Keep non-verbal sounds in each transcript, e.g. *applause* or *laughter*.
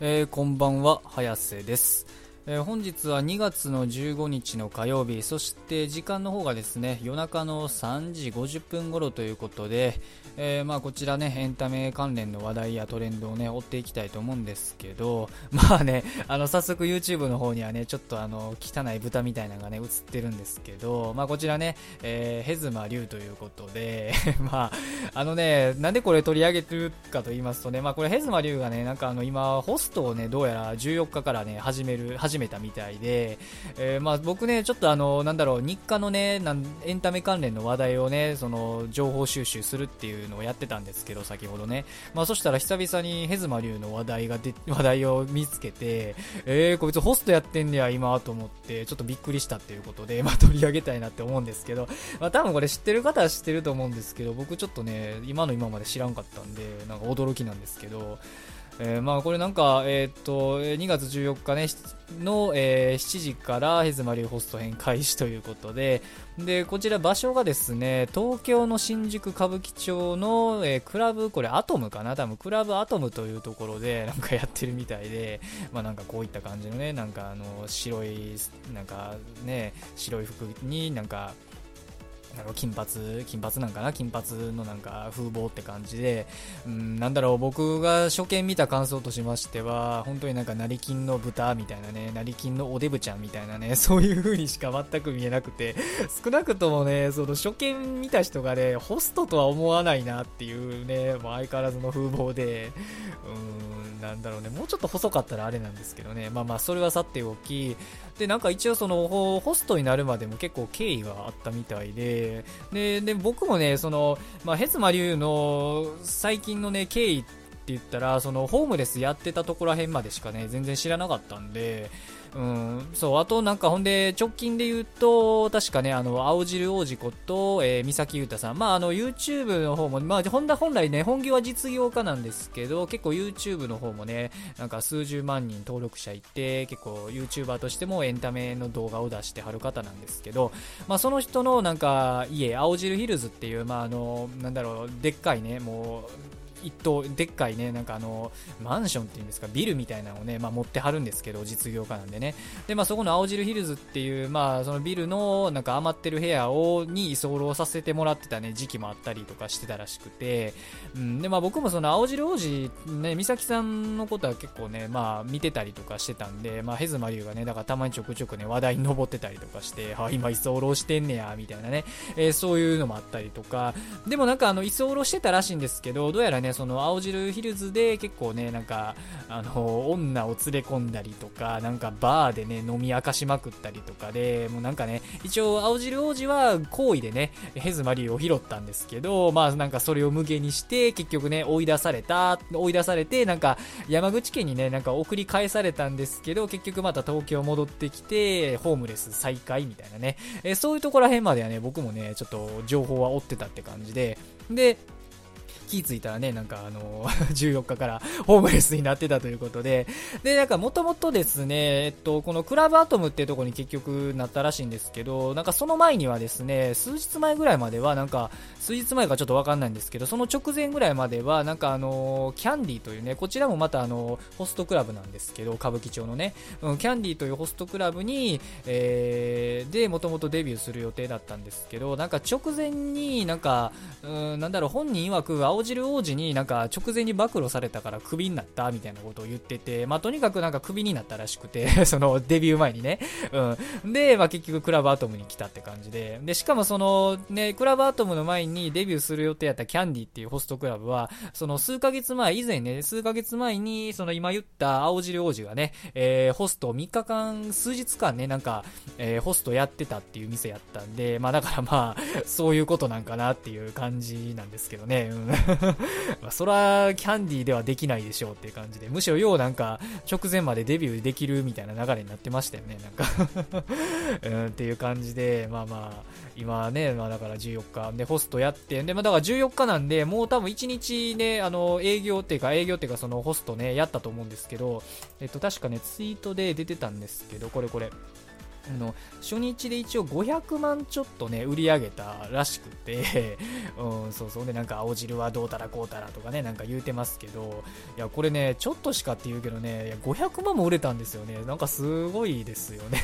えー、こんばんは、早瀬です。えー、本日は2月の15日の火曜日、そして時間の方がですね、夜中の3時50分頃ということで、えー、まあこちらね、エンタメ関連の話題やトレンドをね、追っていきたいと思うんですけど、*laughs* まあね、あの、早速 YouTube の方にはね、ちょっとあの、汚い豚みたいなのがね、映ってるんですけど、まあこちらね、えー、ヘズマ龍ということで、*laughs* まあ、あのね、なんでこれ取り上げてるかと言いますとね、まあこれヘズマ龍がね、なんかあの、今、ホストをね、どうやら14日からね、始める、始始めたみたいで、えー、まあ僕ね、ちょっとあの、なんだろう、日課のね、エンタメ関連の話題をね、その、情報収集するっていうのをやってたんですけど、先ほどね。まあそしたら久々にヘズマリュウの話題がで、話題を見つけて、えー、こいつホストやってんねや、今、と思って、ちょっとびっくりしたっていうことで、*laughs* まあ取り上げたいなって思うんですけど、まあ多分これ知ってる方は知ってると思うんですけど、僕ちょっとね、今の今まで知らんかったんで、なんか驚きなんですけど、えー、まあこれなんか、えー、っと、2月14日ね、の、えー、7時からヘズマリューホスト編開始ということで、で、こちら場所がですね、東京の新宿歌舞伎町の、えー、クラブ、これアトムかな多分クラブアトムというところで *laughs* なんかやってるみたいで、まあなんかこういった感じのね、なんかあの、白い、なんかね、白い服になんか、金髪、金髪なんかな？金髪のなんか風貌って感じで、うん、なんだろう、僕が初見見た感想としましては、本当になんか成金の豚みたいなね、成金のおデブちゃんみたいなね、*laughs* そういう風にしか全く見えなくて、少なくともね、その初見見た人がね、ホストとは思わないなっていうね、もう相変わらずの風貌で、うん、なんだろうね、もうちょっと細かったらあれなんですけどね、まあまあ、それはさておき、で、なんか一応その、ホストになるまでも結構経緯があったみたいで、で、で僕もね、その、まあ、ヘツマリュウの最近のね、経緯って言ったら、その、ホームレスやってたところら辺までしかね、全然知らなかったんで、うん、そう、あとなんかほんで、直近で言うと、確かね、あの、青汁王子こと、えー、三崎優太さん。まあ、あの、YouTube の方も、まあ、本本来ね、本業は実業家なんですけど、結構 YouTube の方もね、なんか数十万人登録者いて、結構 YouTuber としてもエンタメの動画を出してはる方なんですけど、まあ、その人のなんか、家、青汁ヒルズっていう、まあ、あの、なんだろう、でっかいね、もう、一棟でっかいねなんかあのマンションっていうんですかビルみたいなのをね、まあ、持ってはるんですけど実業家なんでね。で、まあ、そこの青汁ヒルズっていう、まあ、そのビルのなんか余ってる部屋をに居候させてもらってた、ね、時期もあったりとかしてたらしくて、うんでまあ、僕もその青汁王子、ね、美咲さんのことは結構ね、まあ、見てたりとかしてたんで、まあ、ヘズマリュウがねだからたまにちょくちょくね話題に上ってたりとかしてあ今居候してんねやみたいなね、えー、そういうのもあったりとか。でもなんかあの居候してたらしいんですけどどうやらねその青汁ヒルズで結構ね、なんか、あの、女を連れ込んだりとか、なんかバーでね、飲み明かしまくったりとかで、もうなんかね、一応青汁王子は好意でね、ヘズマリーを拾ったんですけど、まあなんかそれを無限にして、結局ね、追い出された、追い出されて、なんか山口県にね、なんか送り返されたんですけど、結局また東京戻ってきて、ホームレス再開みたいなね、えそういうとこら辺まではね、僕もね、ちょっと情報は追ってたって感じで、で、気づいたらね、なんかあの、*laughs* 14日からホームレスになってたということで、で、なんかもともとですね、えっと、このクラブアトムってとこに結局なったらしいんですけど、なんかその前にはですね、数日前ぐらいまでは、なんか、数日前かちょっとわかんないんですけど、その直前ぐらいまでは、なんかあの、キャンディーというね、こちらもまたあの、ホストクラブなんですけど、歌舞伎町のね、うん、キャンディーというホストクラブに、えー、で、もともとデビューする予定だったんですけど、なんか直前になんか、うん、なんだろう、本人曰く青汁王子になんか直前に暴露されたからクビになったみたいなことを言ってて、まあとにかくなんかクビになったらしくて *laughs* そのデビュー前にね。うん。で、まあ結局クラブアトムに来たって感じで。で、しかもそのね、クラブアトムの前にデビューする予定やったキャンディっていうホストクラブは、その数ヶ月前、以前ね、数ヶ月前に、その今言った青汁王子がね、えー、ホスト3日間、数日間ね、なんか、えー、ホストやってたっていう店やったんで、まあだからまあ、そういうことなんかなっていう感じなんですけどね。うん *laughs* まあ、そら、キャンディーではできないでしょうっていう感じで、むしろようなんか、直前までデビューできるみたいな流れになってましたよね、なんか *laughs* うん、っていう感じで、まあまあ、今ね、まあだから14日でホストやって、で、まあだから14日なんで、もう多分1日ね、あの、営業っていうか、営業っていうか、そのホストね、やったと思うんですけど、えっと、確かね、ツイートで出てたんですけど、これこれ。の初日で一応500万ちょっとね売り上げたらしくて、*laughs* うん、そうそうでなんか青汁はどうたらこうたらとかねなんか言うてますけどいやこれねちょっとしかって言うけどねいや500万も売れたんですよね。なんかすごいですよね。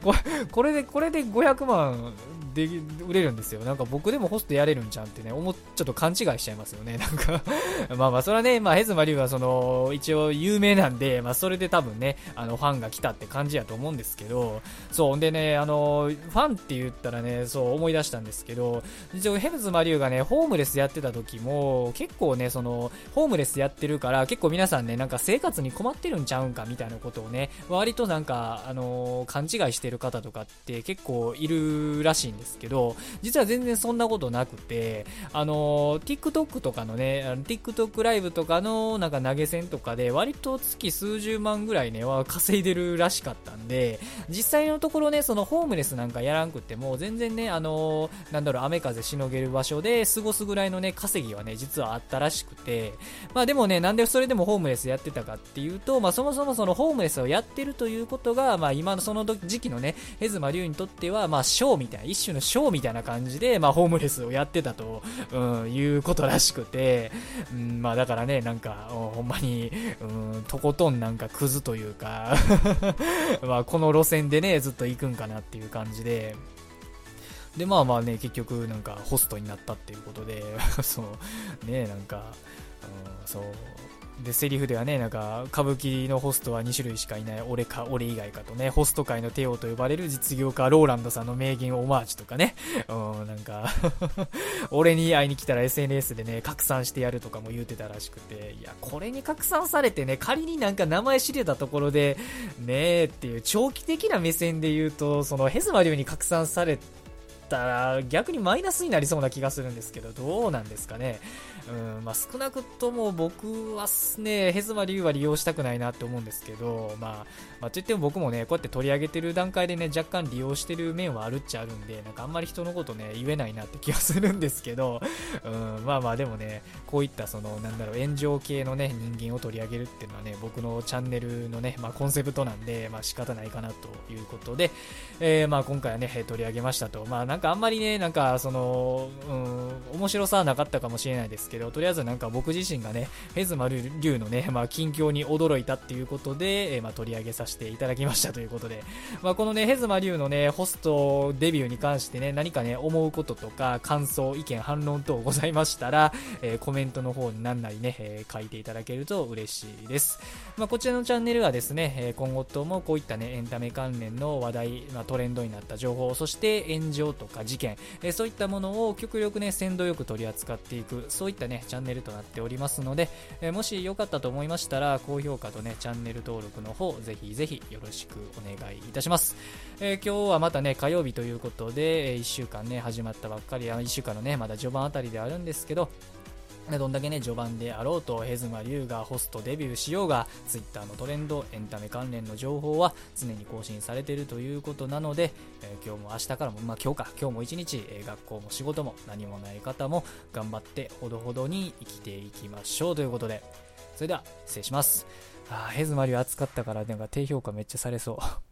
*laughs* これでこれで500万で売れるんですよ。なんか僕でもホストやれるんじゃんってね思っちょっと勘違いしちゃいますよね。*laughs* なんか *laughs* まあまあそれはねまあヘズマリュウはその一応有名なんでまあそれで多分ねあのファンが来たって感じやと思うんですけどそう、でね、あの、ファンって言ったらね、そう思い出したんですけど、一応ヘズ・マリュウがね、ホームレスやってた時も、結構ね、その、ホームレスやってるから、結構皆さんね、なんか生活に困ってるんちゃうんかみたいなことをね、割となんか、あの、勘違いしてる方とかって結構いるらしいんですですけど、実は全然そんなことなくて、あの、TikTok とかのね、TikTok ライブとかのなんか投げ銭とかで、割と月数十万ぐらいね、は稼いでるらしかったんで、実際のところね、そのホームレスなんかやらんくっても、全然ね、あの、なんだろう、雨風しのげる場所で過ごすぐらいのね、稼ぎはね、実はあったらしくて、まあでもね、なんでそれでもホームレスやってたかっていうと、まあそもそもそのホームレスをやってるということが、まあ今のその時期のね、ヘズマリュウにとっては、まあショーみたいな、一種のショーみたいな感じで、まあホームレスをやってたと、うん、いうことらしくて、うん、まあだからね、なんか、ほんまに、うん、とことんなんかクズというか *laughs* まあこの路線でね、ずっと行くんかなっていう感じで、で、まあまあね、結局なんかホストになったっていうことで、*laughs* そう、ね、なんか、うん、そう、で、セリフではね、なんか、歌舞伎のホストは2種類しかいない、俺か、俺以外かとね、ホスト界の帝王と呼ばれる実業家、ローランドさんの名言オマージュとかね、うん、なんか *laughs* 俺に会いに来たら SNS でね、拡散してやるとかも言うてたらしくて、いや、これに拡散されてね、仮になんか名前知れたところで、ねえっていう、長期的な目線で言うと、そのヘズマリュウに拡散されたら逆にマイナスになりそうな気がするんですけど、どうなんですかね。うんまあ、少なくとも僕はすね、ヘズマリュウは利用したくないなって思うんですけど、まあ、まあ、といっても僕もね、こうやって取り上げてる段階でね、若干利用してる面はあるっちゃあるんで、なんかあんまり人のことね、言えないなって気がするんですけど、うん、まあまあでもね、こういったその、なんだろう、炎上系のね、人間を取り上げるっていうのはね、僕のチャンネルのね、まあコンセプトなんで、まあ仕方ないかなということで、えー、まあ今回はね、取り上げましたと。まあなんかあんまりね、なんかその、うん、面白さはなかったかもしれないですけど、けどとりあえずなんか僕自身がね、ヘズマリュウのね、まあ近況に驚いたっていうことで、えー、まあ取り上げさせていただきました *laughs* ということで、まあこのね、ヘズマリュウのね、ホストデビューに関してね、何かね、思うこととか、感想、意見、反論等ございましたら、えー、コメントの方に何なりね、えー、書いていただけると嬉しいです。まあこちらのチャンネルはですね、え今後ともこういったね、エンタメ関連の話題、まあトレンドになった情報、そして炎上とか事件、えそういったものを極力ね、鮮度よく取り扱っていく、そういったね、チャンネルとなっておりますので、えもしよかったと思いましたら、高評価とね、チャンネル登録の方、ぜひぜひよろしくお願いいたします。え、今日はまたね、火曜日ということで、え1週間ね、始まったばっかり、1週間のね、まだ序盤あたりであるんですけど、どんだけね、序盤であろうと、ヘズマリュウがホストデビューしようが、Twitter のトレンド、エンタメ関連の情報は常に更新されているということなので、えー、今日も明日からも、まあ今日か、今日も一日、えー、学校も仕事も何もない方も頑張ってほどほどに生きていきましょうということで、それでは失礼します。あヘズマリュウ暑かったから、なんか低評価めっちゃされそう。